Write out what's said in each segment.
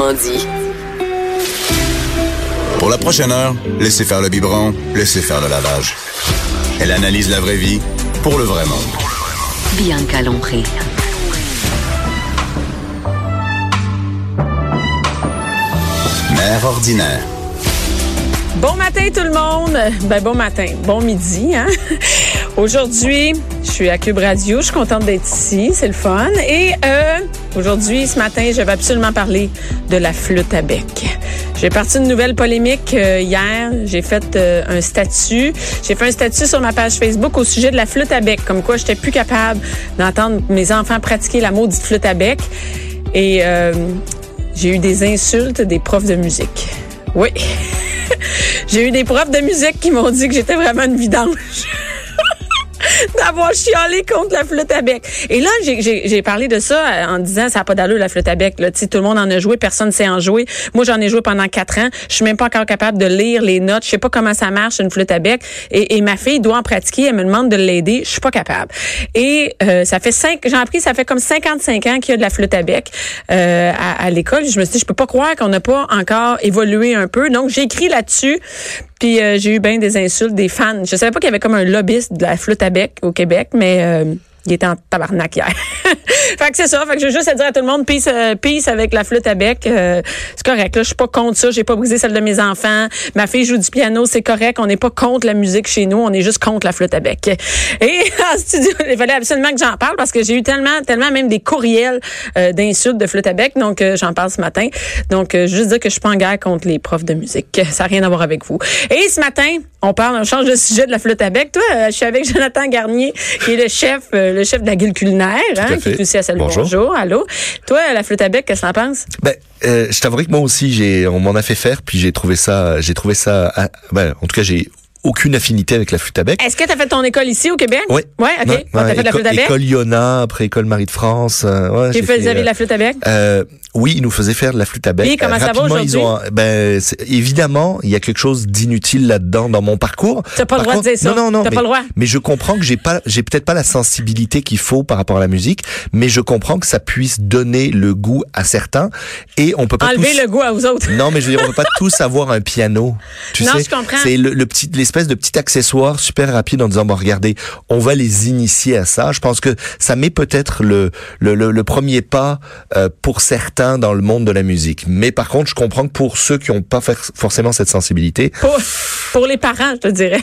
Autrement dit. Pour la prochaine heure, laissez faire le biberon, laissez faire le lavage. Elle analyse la vraie vie pour le vrai monde. Bianca Lompré. Mère ordinaire. Bon matin tout le monde. Ben bon matin, bon midi. Hein? Aujourd'hui, je suis à Cube Radio. Je suis contente d'être ici, c'est le fun. Et euh, aujourd'hui, ce matin, je vais absolument parler de la flûte à bec. J'ai parti une nouvelle polémique euh, hier. J'ai fait euh, un statut. J'ai fait un statut sur ma page Facebook au sujet de la flûte à bec, comme quoi j'étais plus capable d'entendre mes enfants pratiquer la maudite flûte à bec. Et euh, j'ai eu des insultes des profs de musique. Oui. j'ai eu des profs de musique qui m'ont dit que j'étais vraiment une vidange. d'avoir chialé contre la flûte à bec. Et là, j'ai parlé de ça en disant ça n'a pas d'allure la flûte à bec. Là. tout le monde en a joué, personne ne sait en jouer. Moi, j'en ai joué pendant quatre ans. Je suis même pas encore capable de lire les notes. Je sais pas comment ça marche une flûte à bec. Et, et ma fille doit en pratiquer. Elle me demande de l'aider. Je suis pas capable. Et euh, ça fait cinq. J'ai appris ça fait comme 55 ans qu'il y a de la flûte à bec euh, à, à l'école. Je me suis dit je peux pas croire qu'on n'a pas encore évolué un peu. Donc j'ai écrit là-dessus. Puis euh, j'ai eu bien des insultes des fans. Je savais pas qu'il y avait comme un lobbyiste de la flûte à bec au Québec, mais euh, il était en tabarnak hier. fait que c'est ça. Fait que je veux juste dire à tout le monde, peace, euh, peace avec la flûte à bec. Euh, c'est correct. Là, je suis pas contre ça. J'ai pas brisé celle de mes enfants. Ma fille joue du piano, c'est correct. On n'est pas contre la musique chez nous. On est juste contre la flûte à bec. Et en studio, il fallait absolument que j'en parle parce que j'ai eu tellement, tellement même des courriels euh, d'insultes de flûte à bec. Donc, j'en parle ce matin. Donc, juste dire que je suis pas en guerre contre les profs de musique. Ça n'a rien à voir avec vous. Et ce matin, on parle, on change de sujet de la flûte à bec. Toi, je suis avec Jonathan Garnier, qui est le chef, le chef de la guilde culinaire, hein, qui est aussi à Salut Bonjour. Bonjour. Allô? Toi, la flûte à bec, qu'est-ce que t'en penses? Ben, euh, je t'avouerai que moi aussi, j'ai, on m'en a fait faire, puis j'ai trouvé ça, j'ai trouvé ça, ah, ben, en tout cas, j'ai aucune affinité avec la flûte à bec. Est-ce que tu as fait ton école ici au Québec? Oui. Ouais, OK. Ouais, t'as ouais, fait de la flûte à bec? École Iona, après école Marie de France. Euh, ouais, Tu j'ai fait, euh, de la flûte à bec? euh, oui, ils nous faisaient faire de la flûte à bec. Et comment ça va aujourd'hui? ont, ben, évidemment, il y a quelque chose d'inutile là-dedans dans mon parcours. T'as pas le droit de dire ça. Non, non, non. T'as mais, pas le droit. Mais je comprends que j'ai pas, j'ai peut-être pas la sensibilité qu'il faut par rapport à la musique, mais je comprends que ça puisse donner le goût à certains et on peut pas Enlever tous- le goût à vous autres. non, mais je veux dire, on peut pas tous avoir un piano. Tu Non, sais, je comprends. c'est le, le petit, l'espèce de petit accessoire super rapide en disant bon, regardez, on va les initier à ça. Je pense que ça met peut-être le, le, le, le premier pas euh, pour certains dans le monde de la musique. Mais par contre, je comprends que pour ceux qui n'ont pas forcément cette sensibilité, Pour, pour les parents, je te dirais.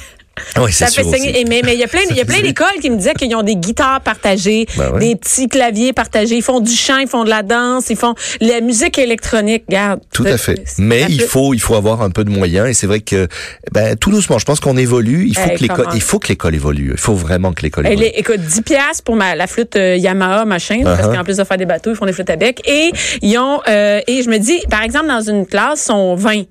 Oui, Ça fait saigner. mais mais il y a plein il y a plein d'écoles qui me disaient qu'ils ont des guitares partagées, Ben ouais. des petits claviers partagés, ils font du chant, ils font de la danse, ils font la musique électronique, regarde. Tout à fait. Mais il faut, il faut avoir un peu de moyens. Et c'est vrai que, ben, tout doucement, je pense qu'on évolue. Il faut Hey, que l'école, il faut que l'école évolue. Il faut vraiment que l'école évolue. écoute, 10 piastres pour ma, la flûte euh, Yamaha, machin, là, parce Uh-huh. qu'en plus de faire des bateaux, ils font des flûtes à bec. Et ils ont, euh, et je me dis, par exemple, dans une classe, sont 20.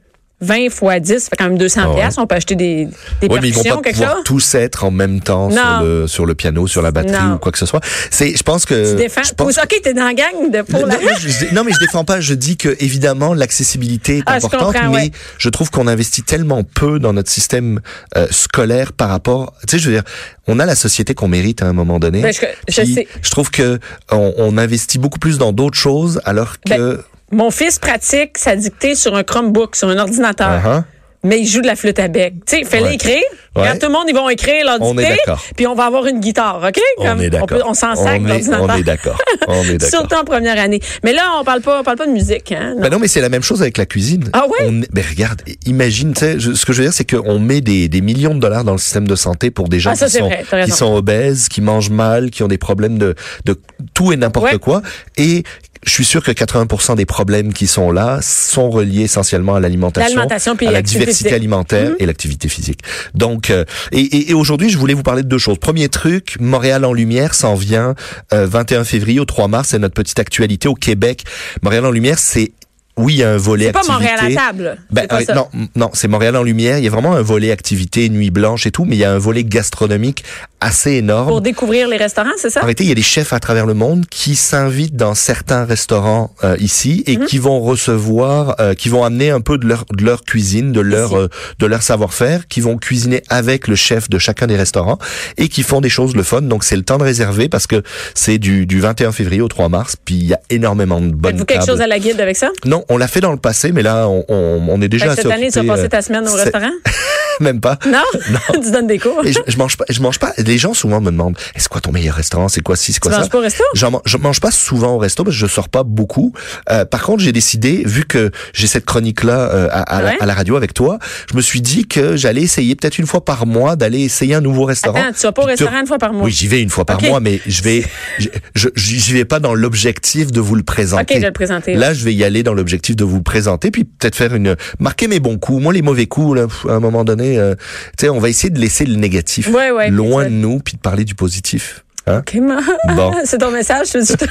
20 fois 10, ça fait quand même 200 Ah ouais. On peut acheter des, des Oui, mais ils vont pas quelque pouvoir chose? tous être en même temps Non. sur le, sur le piano, sur la batterie Non. ou quoi que ce soit. C'est, je pense que. Tu défends. je pense OK, t'es dans la gang de pour non, la... moi, je, non, mais je défends pas. Je dis que évidemment l'accessibilité est Ah, importante, mais ouais. je trouve qu'on investit tellement peu dans notre système euh, scolaire par rapport. Tu sais, je veux dire, on a la société qu'on mérite à un moment donné. Ben, je- je sais. je trouve que on, on investit beaucoup plus dans d'autres choses, alors que. Ben, Mon fils pratique sa dictée sur un Chromebook, sur un ordinateur. Uh-huh. Mais il joue de la flûte à bec. Tu sais, Ouais. écrire. Ouais. Tout le monde, ils vont écrire leur dictée. Puis on va avoir une guitare, OK? On est d'accord. On, s'en sac l'ordinateur. on est d'accord. On est d'accord. Surtout en première année. Mais là, on parle pas, on parle pas de musique, hein? Non. Ben non, mais c'est la même chose avec la cuisine. Ah ouais? On, ben regarde, imagine, tu sais, ce que je veux dire, c'est qu'on met des, des millions de dollars dans le système de santé pour des gens Ah, ça, qui, sont, vrai, t'as qui raison. sont obèses, qui mangent mal, qui ont des problèmes de, de tout et n'importe Ouais. quoi. Et je suis sûr que 80% des problèmes qui sont là sont reliés essentiellement à l'alimentation, à la diversité physique. alimentaire Mhm. et l'activité physique. Donc, euh, et, et, et aujourd'hui, je voulais vous parler de deux choses. Premier truc, Montréal en lumière s'en vient euh, 21 février au 3 mars. C'est notre petite actualité au Québec. Montréal en lumière, c'est oui, il y a un volet C'est pas activité. Montréal à table. Ben, pas euh, ça. non, non, c'est Montréal en lumière. Il y a vraiment un volet activité, nuit blanche et tout, mais il y a un volet gastronomique assez énorme. Pour découvrir les restaurants, c'est ça? En réalité, il y a des chefs à travers le monde qui s'invitent dans certains restaurants euh, ici et Mhm. qui vont recevoir, euh, qui vont amener un peu de leur, de leur cuisine, de leur, euh, de leur savoir-faire, qui vont cuisiner avec le chef de chacun des restaurants et qui font des choses le fun. Donc c'est le temps de réserver parce que c'est du, du 21 février au 3 mars. Puis il y a énormément de bonnes Faites-vous quelque chose à la guide avec ça? Non, on l'a fait dans le passé, mais là, on, on, on est déjà cette année, tu passer euh, ta semaine au restaurant? Même pas. Non? tu donnes des cours? Et je, je mange pas, je mange pas. Les gens souvent me demandent, est-ce quoi ton meilleur restaurant? C'est quoi ci? C'est Tu quoi ça? manges pas au resto? Man- je mange pas souvent au resto parce que je sors pas beaucoup. Euh, par contre, j'ai décidé, vu que j'ai cette chronique-là euh, à, à la- Ouais. à la radio avec toi, je me suis dit que j'allais essayer peut-être une fois par mois d'aller essayer un nouveau restaurant. Attends, tu vas pas au restaurant une fois par mois? Oui, j'y vais une fois par mois, mais je vais, je, je- j'y vais pas dans l'objectif de vous le présenter. OK, de le présenter. Là, je vais y aller dans l'objectif de vous le présenter, puis peut-être faire une marquer mes bons coups. Moi, les mauvais coups, là, à un moment donné, euh, tu sais, on va essayer de laisser le négatif Ouais, ouais, loin de nous, puis de parler du positif. Hein? OK, ma- Bon. c'est ton message. suite.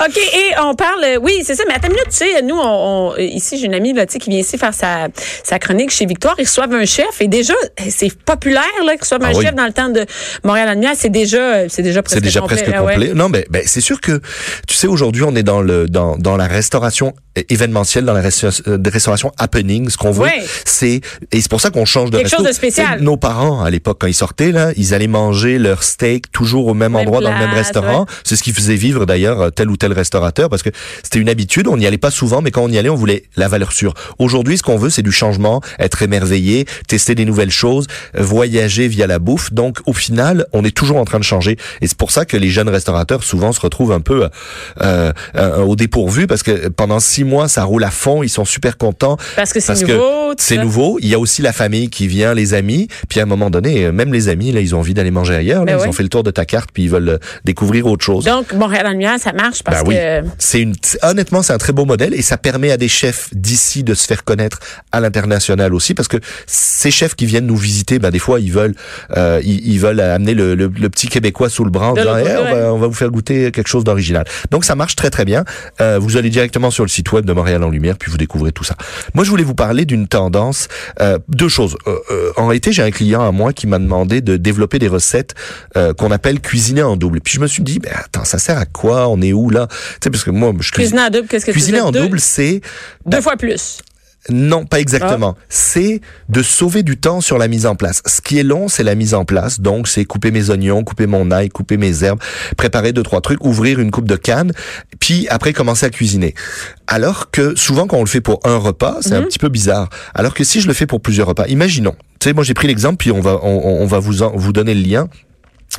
OK, et on parle, euh, oui, c'est ça, mais attends une minute, tu sais, nous, on, on- euh, ici, j'ai une amie là, tu sais, qui vient ici faire sa, sa chronique chez Victoire. Ils reçoivent un chef et déjà, euh, c'est populaire là, qu'ils reçoivent Ah un oui. chef dans le temps de Montréal lumière. C'est déjà, euh, c'est déjà presque C'est déjà complet. presque ouais. complet. Non, mais ben, c'est sûr que tu sais aujourd'hui on est dans le dans dans la restauration événementielle, dans la restauration happening. Ce qu'on veut, Ouais. c'est et c'est pour ça qu'on change de Quelque resto. chose de spécial. Nos parents à l'époque quand ils sortaient là, ils allaient manger leur steak toujours au même, Même endroit dans le même restaurant. C'est ce qui faisait vivre d'ailleurs euh, tel ou tel restaurateur parce que c'était une habitude. On n'y allait pas souvent, mais quand on y allait, on voulait la valeur sûre. Aujourd'hui, ce qu'on veut, c'est du changement, être émerveillé, tester des nouvelles choses, voyager via la bouffe. Donc, au final, on est toujours en train de changer. Et c'est pour ça que les jeunes restaurateurs souvent se retrouvent un peu euh, euh, au dépourvu parce que pendant six mois, ça roule à fond. Ils sont super contents. Parce que c'est nouveau. C'est nouveau. Il y a aussi la famille qui vient, les amis. Puis à un moment donné, euh, même les amis, là, ils ont envie d'aller manger ailleurs. Là, Ben ils ouais. Ont fait le tour de ta carte, puis ils veulent euh, découvrir autre chose. Donc, Montréal en lumière, ça marche parce Ben oui. que. C'est une, honnêtement, c'est un très beau modèle et ça permet à des chefs d'ici de se faire connaître à l'international aussi parce que ces chefs qui viennent nous visiter, ben des fois ils veulent, euh, ils, ils veulent amener le, le- le petit québécois sous le bras en disant, l'autre Eh, on, va, on va vous faire goûter quelque chose d'original. Donc ça marche très très bien. Euh, vous allez directement sur le site web de Montréal en Lumière puis vous découvrez tout ça. Moi je voulais vous parler d'une tendance, euh, deux choses. Euh, euh, en réalité j'ai un client à moi qui m'a demandé de développer des recettes euh, qu'on appelle cuisiner en double. Puis je me suis dit, ben attends, ça sert à quoi? On est où là? Tu sais parce que moi je cuisine Cuisiner en double, qu'est-ce que Cuisiner en Deux- double, c'est Deux fois plus. non, pas exactement. Ah. C'est de sauver du temps sur la mise en place. Ce qui est long, c'est la mise en place. Donc, c'est couper mes oignons, couper mon ail, couper mes herbes, préparer deux trois trucs, ouvrir une coupe de canne, puis après commencer à cuisiner. Alors que souvent, quand on le fait pour un repas, c'est un petit peu bizarre. Alors que si je le fais pour plusieurs repas, imaginons. Tu sais, moi j'ai pris l'exemple, puis on va on, on va vous en- vous donner le lien.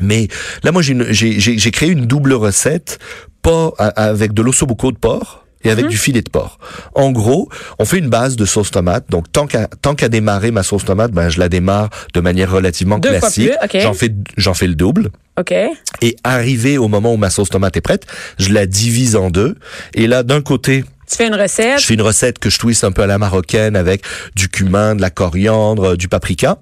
Mais là, moi, j'ai créé une double recette, pas avec de l'ossobuco de porc et avec du filet de porc. En gros, on fait une base de sauce tomate. Donc, tant qu'à tant qu'à démarrer ma sauce tomate, ben je la démarre de manière relativement Deux classique. J'en fais j'en fais le double. OK. Et arrivé au moment où ma sauce tomate est prête, je la divise en deux. Et là, d'un côté, Tu fais une recette. je fais une recette que je twiste un peu à la marocaine avec du cumin, de la coriandre, du paprika.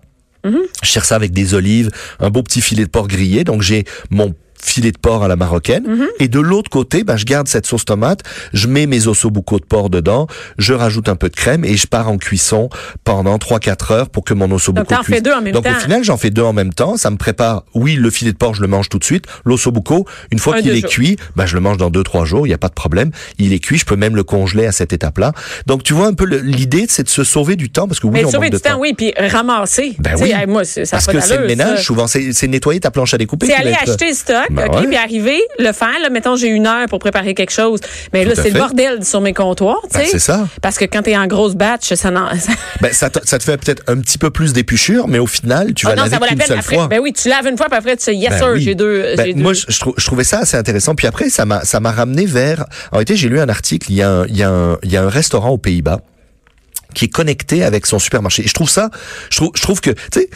Je sers ça avec des olives, un beau petit filet de porc grillé. Donc j'ai mon filet de porc à la marocaine. Et de l'autre côté, ben, je garde cette sauce tomate, je mets mes ossobuco de porc dedans, je rajoute un peu de crème et je pars en cuisson pendant 3-4 heures pour que mon ossobuco Donc, t'en cuise. fais deux en même Donc temps. au final, j'en fais deux en même temps. Ça me prépare, oui, le filet de porc, je le mange tout de suite. L'ossobuco, une fois Un, qu'il est jours. cuit, ben, je le mange dans 2-3 jours, il n'y a pas de problème. Il est cuit, je peux même le congeler à cette étape-là. Donc tu vois un peu l'idée, c'est de se sauver du temps parce que oui, Mais on sauver manque de du temps, oui, puis ramasser. Ben oui. moi, ça Parce que c'est le ménage, ça. souvent, c'est nettoyer ta planche à découper. C'est aller être- acheter le stock, Ben OK, ouais. puis arriver, le faire. Là, mettons, j'ai une heure pour préparer quelque chose. Mais là, Tout c'est le bordel sur mes comptoirs, tu Ben, sais. c'est ça. Parce que quand t'es en grosse batch, ça Ben, ça, te, ça te fait peut-être un petit peu plus d'épuchure, mais au final, tu vas Ah non, laver ça vaut la peine seule après. fois. Ben oui, tu laves une fois, puis après, tu sais, yes, Ben sir, oui. j'ai deux. Ben, moi, je, je trou- je trouvais ça assez intéressant. Puis après, ça m'a, ça m'a ramené vers. En réalité, j'ai lu un article. Il y a un, il y a un, il y a un restaurant aux Pays-Bas qui est connecté avec son supermarché. Et je trouve ça, je trouve, je trouve que, tu sais.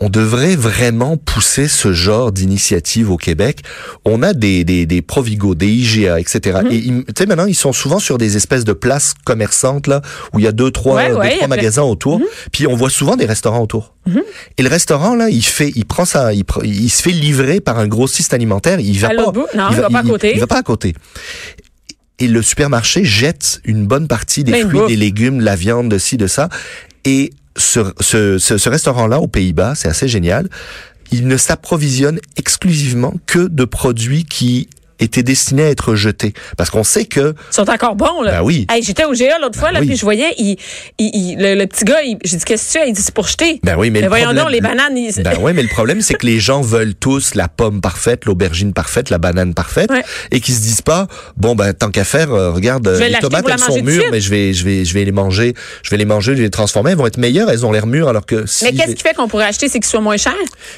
On devrait vraiment pousser ce genre d'initiative au Québec. On a des, des, des Provigo, des IGA, etc. Mhm. Et ils- tu sais, maintenant, ils sont souvent sur des espèces de places commerçantes, là, où il y a deux, trois, Ouais, deux, ouais, trois Mhm. magasins autour. Puis on voit souvent des restaurants autour. Et le restaurant, là, il fait, il prend ça, il, se fait livrer par un grossiste alimentaire. Il va À pas, bout? Non, il va pas à côté. Il, va pas à côté. Et le supermarché jette une bonne partie des de fruits, bouffe. des légumes, de la viande, de ci, de ça. Et ce, ce, ce, restaurant-là, aux Pays-Bas, c'est assez génial. Il ne s'approvisionne exclusivement que de produits qui étaient destinés à être jetés. Parce qu'on sait que... Ils sont encore bons, là. Ben oui. Hey, J'étais au GA l'autre fois, Ben là, oui. puis je voyais, il, il- il- le, le petit gars, il- j'ai dit, qu'est-ce que tu as? Il dit, c'est pour jeter. Ben oui, mais, le voyons donc, les bananes, ils... Ben ouais, mais le problème, c'est que les gens veulent tous la pomme parfaite, l'aubergine parfaite, la banane parfaite, Ouais. et qu'ils se disent pas, bon ben tant qu'à faire, euh, regarde, les tomates elles sont mûres, mais je vais, je vais, je vais les manger, je vais les manger, je vais les transformer, elles vont être meilleures, elles ont l'air mûres, alors que si mais qu'est-ce qui fait qu'on pourrait acheter, c'est qu'ils soient moins chers?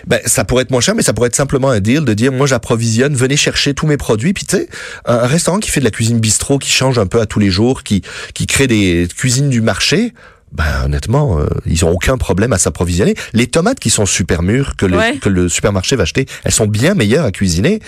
ben, ça pourrait être moins cher, mais ça pourrait être simplement un deal de dire, moi, j'approvisionne, venez chercher tous mes produits. Puis, tu sais, un, restaurant qui fait de la cuisine bistrot, qui change un peu à tous les jours, qui, qui crée des cuisines du marché, ben, honnêtement, euh, ils ont aucun problème à s'approvisionner. Les tomates qui sont super mûres, que le, Ouais. que le supermarché va acheter, elles sont bien meilleures à cuisiner.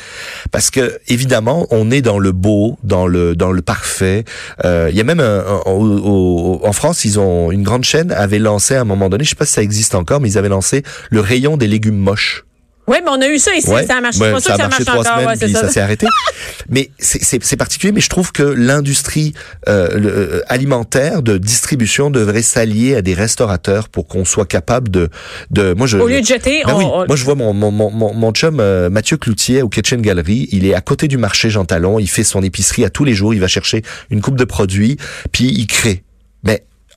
Parce que, évidemment, on est dans le beau, dans le, dans le parfait. Euh, Il y a même un, un- au- au- en France, ils ont, une grande chaîne avait lancé à un moment donné, je sais pas si ça existe encore, mais ils avaient lancé le rayon des légumes moches. Oui, mais on a eu ça ici, Ouais. ça a marché. Ouais, C'est pas sûr ça a ça marché marche trois encore. semaines, ouais, puis ça. ça s'est arrêté. mais c'est- particulier, mais je trouve que l'industrie euh, euh, alimentaire de distribution devrait s'allier à des restaurateurs pour qu'on soit capable de, de moi je Au lieu de jeter, Ben on, oui, on- moi je vois mon mon mon, mon, mon chum euh, Mathieu Cloutier au Kitchen Gallery, il est à côté du marché Jean Talon, il fait son épicerie à tous les jours, il va chercher une coupe de produits, puis il crée.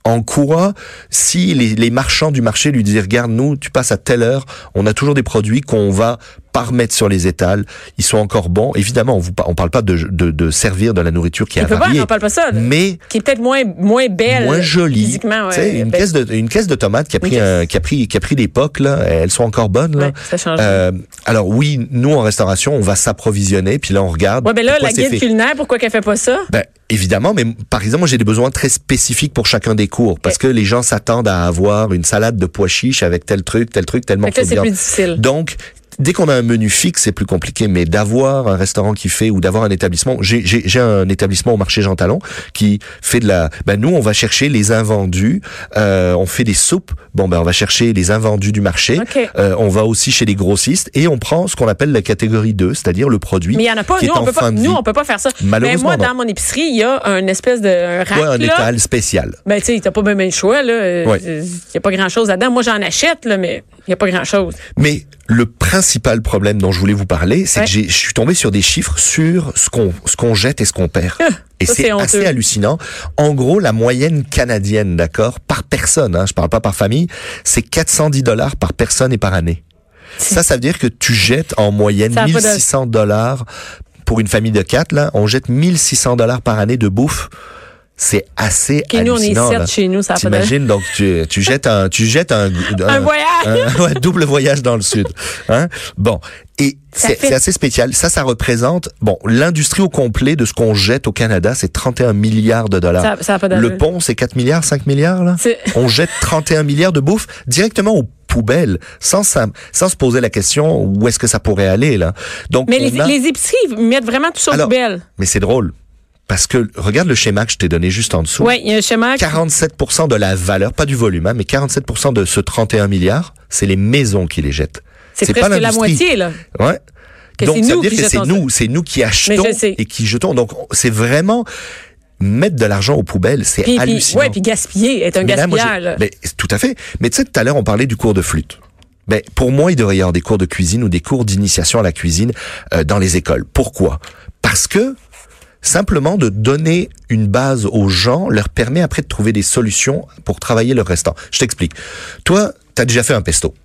En quoi, si les, marchands du marché lui disent regarde nous, tu passes à telle heure, on a toujours des produits qu'on va pas remettre sur les étals, ils sont encore bons. Évidemment, on vous on parle pas de, de, de servir de la nourriture qui est peut pas, avariée, on parle pas ça. mais Qui est peut-être moins, moins belle. moins jolie. Physiquement, Tu sais, ouais. une Ben, caisse de une caisse de tomates qui a pris un, qui a pris qui a pris l'époque là, elles sont encore bonnes là. ouais, ça change. Euh, alors oui, nous en restauration, on va s'approvisionner, puis là on regarde. ouais, ben là, la guide fait. culinaire, pourquoi qu'elle fait pas ça? Ben, évidemment, mais par exemple, moi j'ai des besoins très spécifiques pour chacun des cours parce que les gens s'attendent à avoir une salade de pois chiches avec tel truc, tel truc, tel morceau de c'est viande. plus difficile. Donc, dès qu'on a un menu fixe, c'est plus compliqué, mais d'avoir un restaurant qui fait ou d'avoir un établissement, j'ai j'ai- j'ai un établissement au marché Jean Talon qui fait de la. Ben nous, on va chercher les invendus, euh, on fait des soupes. Bon, ben on va chercher les invendus du marché. Euh, on va aussi chez les grossistes et on prend ce qu'on appelle la catégorie 2, c'est-à-dire le produit Mais il y en a pas. qui Nous, est on en peut pas, fin nous, on peut pas faire ça. Mais Malheureusement, moi, non. dans mon épicerie, il y a un espèce de un rack, Ouais, un là. étal spécial. Ben, tu sais, t'as pas même le choix, là. Euh, Ouais. Il y a pas grand chose là-dedans. Moi, j'en achète, là, mais il y a pas grand chose. Mais le principal problème dont je voulais vous parler, c'est Ouais. que je suis tombé sur des chiffres sur ce qu'on ce qu'on jette et ce qu'on perd. Et ça, c'est assez hallucinant. En gros, la moyenne canadienne, d'accord, par personne, hein, je parle pas par famille, c'est 410 dollars par personne et par année. Ça, ça veut dire que tu jettes en moyenne Ça a pas de- 1600 dollars pour une famille de quatre. Là, on jette 1600 dollars par année de bouffe. C'est assez Puis nous, on est sept chez nous, ça. T'imagines, donc tu, tu jettes un, tu jettes un, Un voyage. un- ouais, double voyage dans le sud. Hein? Bon. Et c'est fait- assez spécial. Ça, ça représente, bon, l'industrie au complet de ce qu'on jette au Canada, c'est 31 milliards de dollars. Ça, ça a pas le pont, c'est 4 milliards, 5 milliards, là? On jette 31 milliards de bouffe directement aux poubelles, sans, ça- sans se poser la question où est-ce que ça pourrait aller, là? Donc, Mais les, a- les épiceries mettent vraiment tout ça aux poubelles. mais c'est drôle. Parce que, regarde le schéma que je t'ai donné juste en dessous. Oui, il y a un schéma. 47% de la valeur, pas du volume, hein, mais 47% de ce 31 milliards, c'est les maisons qui les jettent. C'est pas presque la l'industrie. moitié, là. Ouais. Que Donc ça veut dire que c'est nous, c'est nous qui achetons et qui jetons. Donc c'est vraiment mettre de l'argent aux poubelles, c'est hallucinant. ouais, puis gaspiller, être un Mais moi, gaspillage. là. mais, tout à fait. Mais tu sais, tout à l'heure, on parlait du cours de flûte. Ben, pour moi, il devrait y avoir des cours de cuisine ou des cours d'initiation à la cuisine euh, dans les écoles. Pourquoi? Parce que simplement de donner une base aux gens leur permet après de trouver des solutions pour travailler leur restant. Je t'explique. Toi, t'as déjà fait un pesto.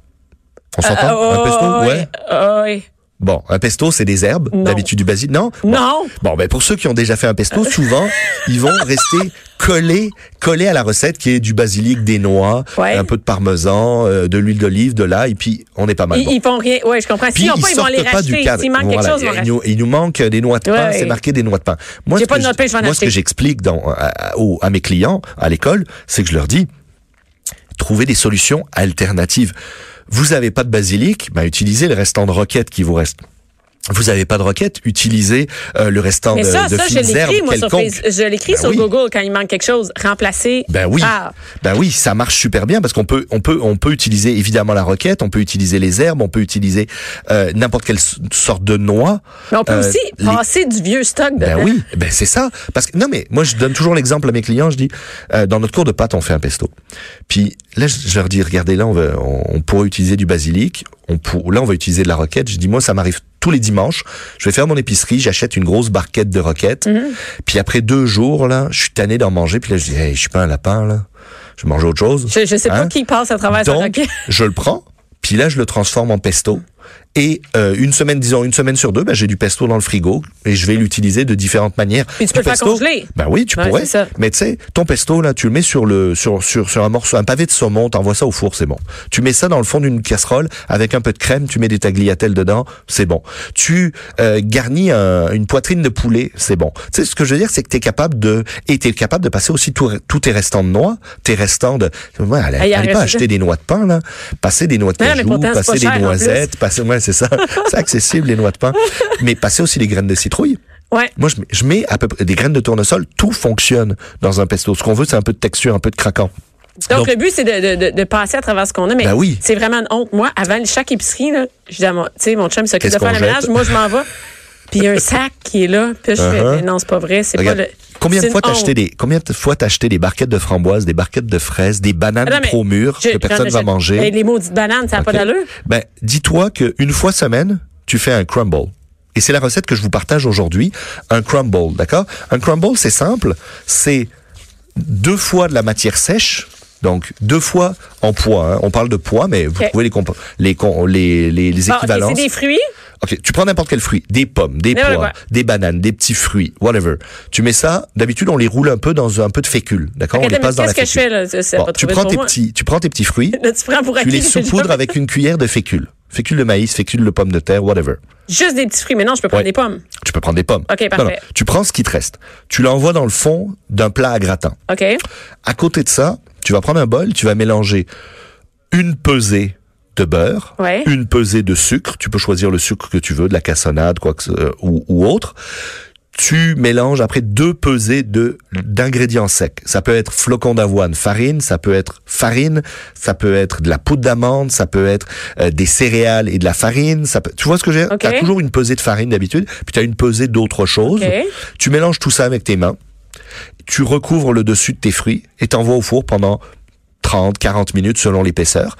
On s'entend Euh, Un pesto, oh, ouais. euh, ouais. Bon, un pesto, c'est des herbes, d'habitude du basilic. Non? Bon. Non. Bon, ben pour ceux qui ont déjà fait un pesto, souvent, ils vont rester collés, collés à la recette qui est du basilic, des noix, Ouais. un peu de parmesan, euh, de l'huile d'olive, de l'ail, puis on est pas mal Ils, bon. ils font rien. Ouais, je comprends. Puis S'ils n'ont pas, ils vont les pas du racheter. S'il manque Voilà. quelque chose, ils nous, il nous manque des noix de pain, Ouais. c'est marqué des noix de pain. Moi, ce pas que de pain, je moi, ce que j'explique dans, à, à- mes clients à l'école, c'est que je leur dis, trouvez des solutions alternatives. Vous avez pas de basilic, bah, utilisez le restant de roquette qui vous reste. Vous avez pas de roquette, utilisez euh, le restant Mais de, ça, de ça, je fines herbes l'écris, moi, sur. Facebook. Je l'écris Ben sur oui. Google quand il manque quelque chose. Remplacer. Ben oui. par. Ben oui, ça marche super bien parce qu'on peut, on peut, on peut utiliser évidemment la roquette, on peut utiliser les herbes, on peut utiliser euh, n'importe quelle sorte de noix. Mais on peut Euh, aussi les- passer du vieux stock dedans. Ben oui, ben c'est ça. Parce que non mais moi je donne toujours l'exemple à mes clients. Je dis euh, dans notre cours de pâtes on fait un pesto. Puis là je, je leur dis regardez là on, va, on, on pourrait utiliser du basilic. On pour, là on va utiliser de la roquette. Je dis moi ça m'arrive tous les dimanches, je vais faire mon épicerie, j'achète une grosse barquette de roquettes. Mhm. Puis après deux jours, là, je suis tanné d'en manger. Puis là, je dis, hey, je suis pas un lapin, là. Je mange autre chose. Je, je sais pas Hein? qui passe à travers sa Donc, roquette. je le prends. Puis là, je le transforme en pesto. Et euh, une semaine, disons une semaine sur deux, ben, j'ai du pesto dans le frigo et je vais l'utiliser de différentes manières. Puis tu peux le faire pesto, congeler. Ben oui, tu pourrais. Mais tu sais, ton pesto là, tu le mets sur le sur sur sur un morceau, un pavé de saumon, t'envoies ça au four, c'est bon. Tu mets ça dans le fond d'une casserole avec un peu de crème, tu mets des tagliatelles dedans, c'est bon. Tu euh, garnis un- une poitrine de poulet, c'est bon. Tu sais, ce que je veux dire, c'est que t'es capable de et t'es capable de passer aussi tout- tous tes restants de noix, tes restants de. Ouais, allez, allez un pas acheter des noix de pain là, passer des noix de Mais non, cajou, pourtant, passer des noisettes, passer ouais, c'est ça, c'est accessible les noix de pain, mais passer aussi des graines de citrouille. Ouais. Moi, je mets, je mets à peu près des graines de tournesol. Tout fonctionne dans un pesto. Ce qu'on veut, c'est un peu de texture, un peu de craquant. Donc, Donc- le but, c'est de, de, de, de passer à travers ce qu'on a. Mais Ben oui. c'est vraiment une honte. Moi, avant chaque épicerie, là, je dis à mon, tu sais, mon chum il s'occupe de faire le ménage. Moi, je m'en vais. Puis il y a un sac qui est là. Puis je fais, Uh-huh. mais non, c'est pas vrai. C'est pas le. Combien de fois t'as acheté des, combien de fois t'as acheté des barquettes de framboises, des barquettes de fraises, des bananes mais trop mûres que personne va manger? Ben, les maudites bananes, ça n'a pas d'allure. Ben, dis-toi qu'une fois semaine, tu fais un crumble. Et c'est la recette que je vous partage aujourd'hui. Un crumble, d'accord? Un crumble, c'est simple. C'est deux fois de la matière sèche. Donc, deux fois en poids. hein. On parle de poids, mais vous Ok. trouvez les, les, les, les, les c'est des fruits. Ok, tu prends n'importe quel fruit, des pommes, des pois, quoi. des bananes, des petits fruits, whatever. Tu mets ça, d'habitude on les roule un peu dans un peu de fécule, d'accord? On les passe dans la Qu'est-ce que je fécule. fais, là? Bon, tu prends tes moi. petits, tu prends tes petits fruits, Là, tu prends pour tu les saupoudres avec une cuillère de fécule, fécule de maïs, fécule de pomme de terre, whatever. Juste des petits fruits. Mais non, je peux prendre Ouais. des pommes. Tu peux prendre des pommes. Ok, Non, parfait. non, tu prends ce qui te reste, tu l'envoies dans le fond d'un plat à gratin. OK? À côté de ça, tu vas prendre un bol, tu vas mélanger une pesée de beurre, Ouais. une pesée de sucre. Tu peux choisir le sucre que tu veux, de la cassonade, quoi que euh, ou, ou autre. Tu mélanges après deux pesées de d'ingrédients secs. Ça peut être flocons d'avoine, farine, ça peut être farine, ça peut être de la poudre d'amande, ça peut être euh, des céréales et de la farine. Ça peut, tu vois ce que j'ai? Ok. T'as toujours une pesée de farine d'habitude, puis t'as une pesée d'autre chose. Tu mélanges tout ça avec tes mains. Tu recouvres le dessus de tes fruits et t'envoies au four pendant 30, 40 minutes selon l'épaisseur.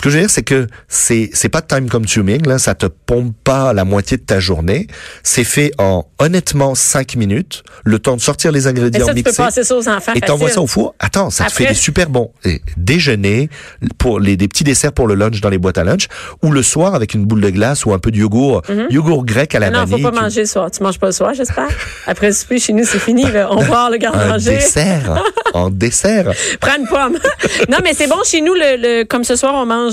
Ce que je veux dire, c'est que c'est, c'est pas time consuming, là. Ça te pompe pas la moitié de ta journée. C'est fait en, honnêtement, 5 minutes. Le temps de sortir les ingrédients ça, tu peux mixés. passer ça aux enfants. Et t'envoies ça au four. Attends, ça te fait des super bons eh, déjeuners pour les des petits desserts pour le lunch dans les boîtes à lunch ou le soir avec une boule de glace ou un peu de yogourt, yogourt grec à la Mhm. non, faut vanille. pas tu- manger le soir. Tu manges pas le soir, j'espère? Après le souper, chez nous, c'est fini. On part le garde-manger. dessert, en dessert. Prends une pomme. non, mais c'est bon. Chez nous, le, le- comme ce soir, on mange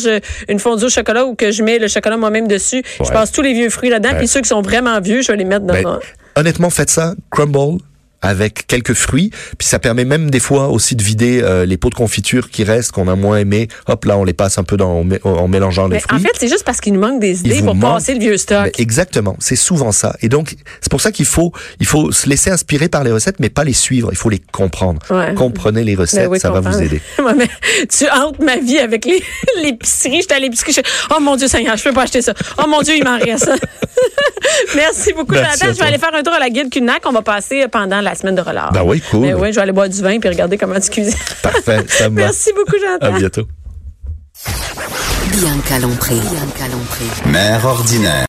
une fondue au chocolat ou que je mets le chocolat moi-même dessus. Je passe tous les vieux fruits là-dedans. Puis ceux qui sont vraiment vieux, je vais les mettre dans Ben, honnêtement, faites ça, crumble avec quelques fruits, puis ça permet même des fois aussi de vider euh, les pots de confiture qui restent qu'on a moins aimé. Hop là, on les passe un peu dans, en, mé- en mélangeant les Mais en fruits. fait, c'est juste parce qu'il nous manque des idées pour manque- passer le vieux stock. Ben, exactement, c'est souvent ça. Et donc, c'est pour ça qu'il faut, il faut se laisser inspirer par les recettes, mais pas les suivre. Il faut les comprendre. Ouais. Comprenez les recettes, Ben oui, ça va vous aider. Mais tu hantes ma vie avec les- l'épicerie. J'étais à l'épicerie. je Oh mon Dieu Seigneur, je peux pas acheter ça. Oh mon Dieu, il m'en reste. Merci beaucoup, Merci Jonathan. Je vais aller faire un tour à la guilde culinaire qu'on va passer pendant la semaine de relâche. Ben oui, cool. Ben oui, je vais aller boire du vin puis regarder comment tu cuisines. Parfait, ça me va. Merci beaucoup, Jonathan. À bientôt. Bianca Lompré. Bianca Lompré. Mère ordinaire.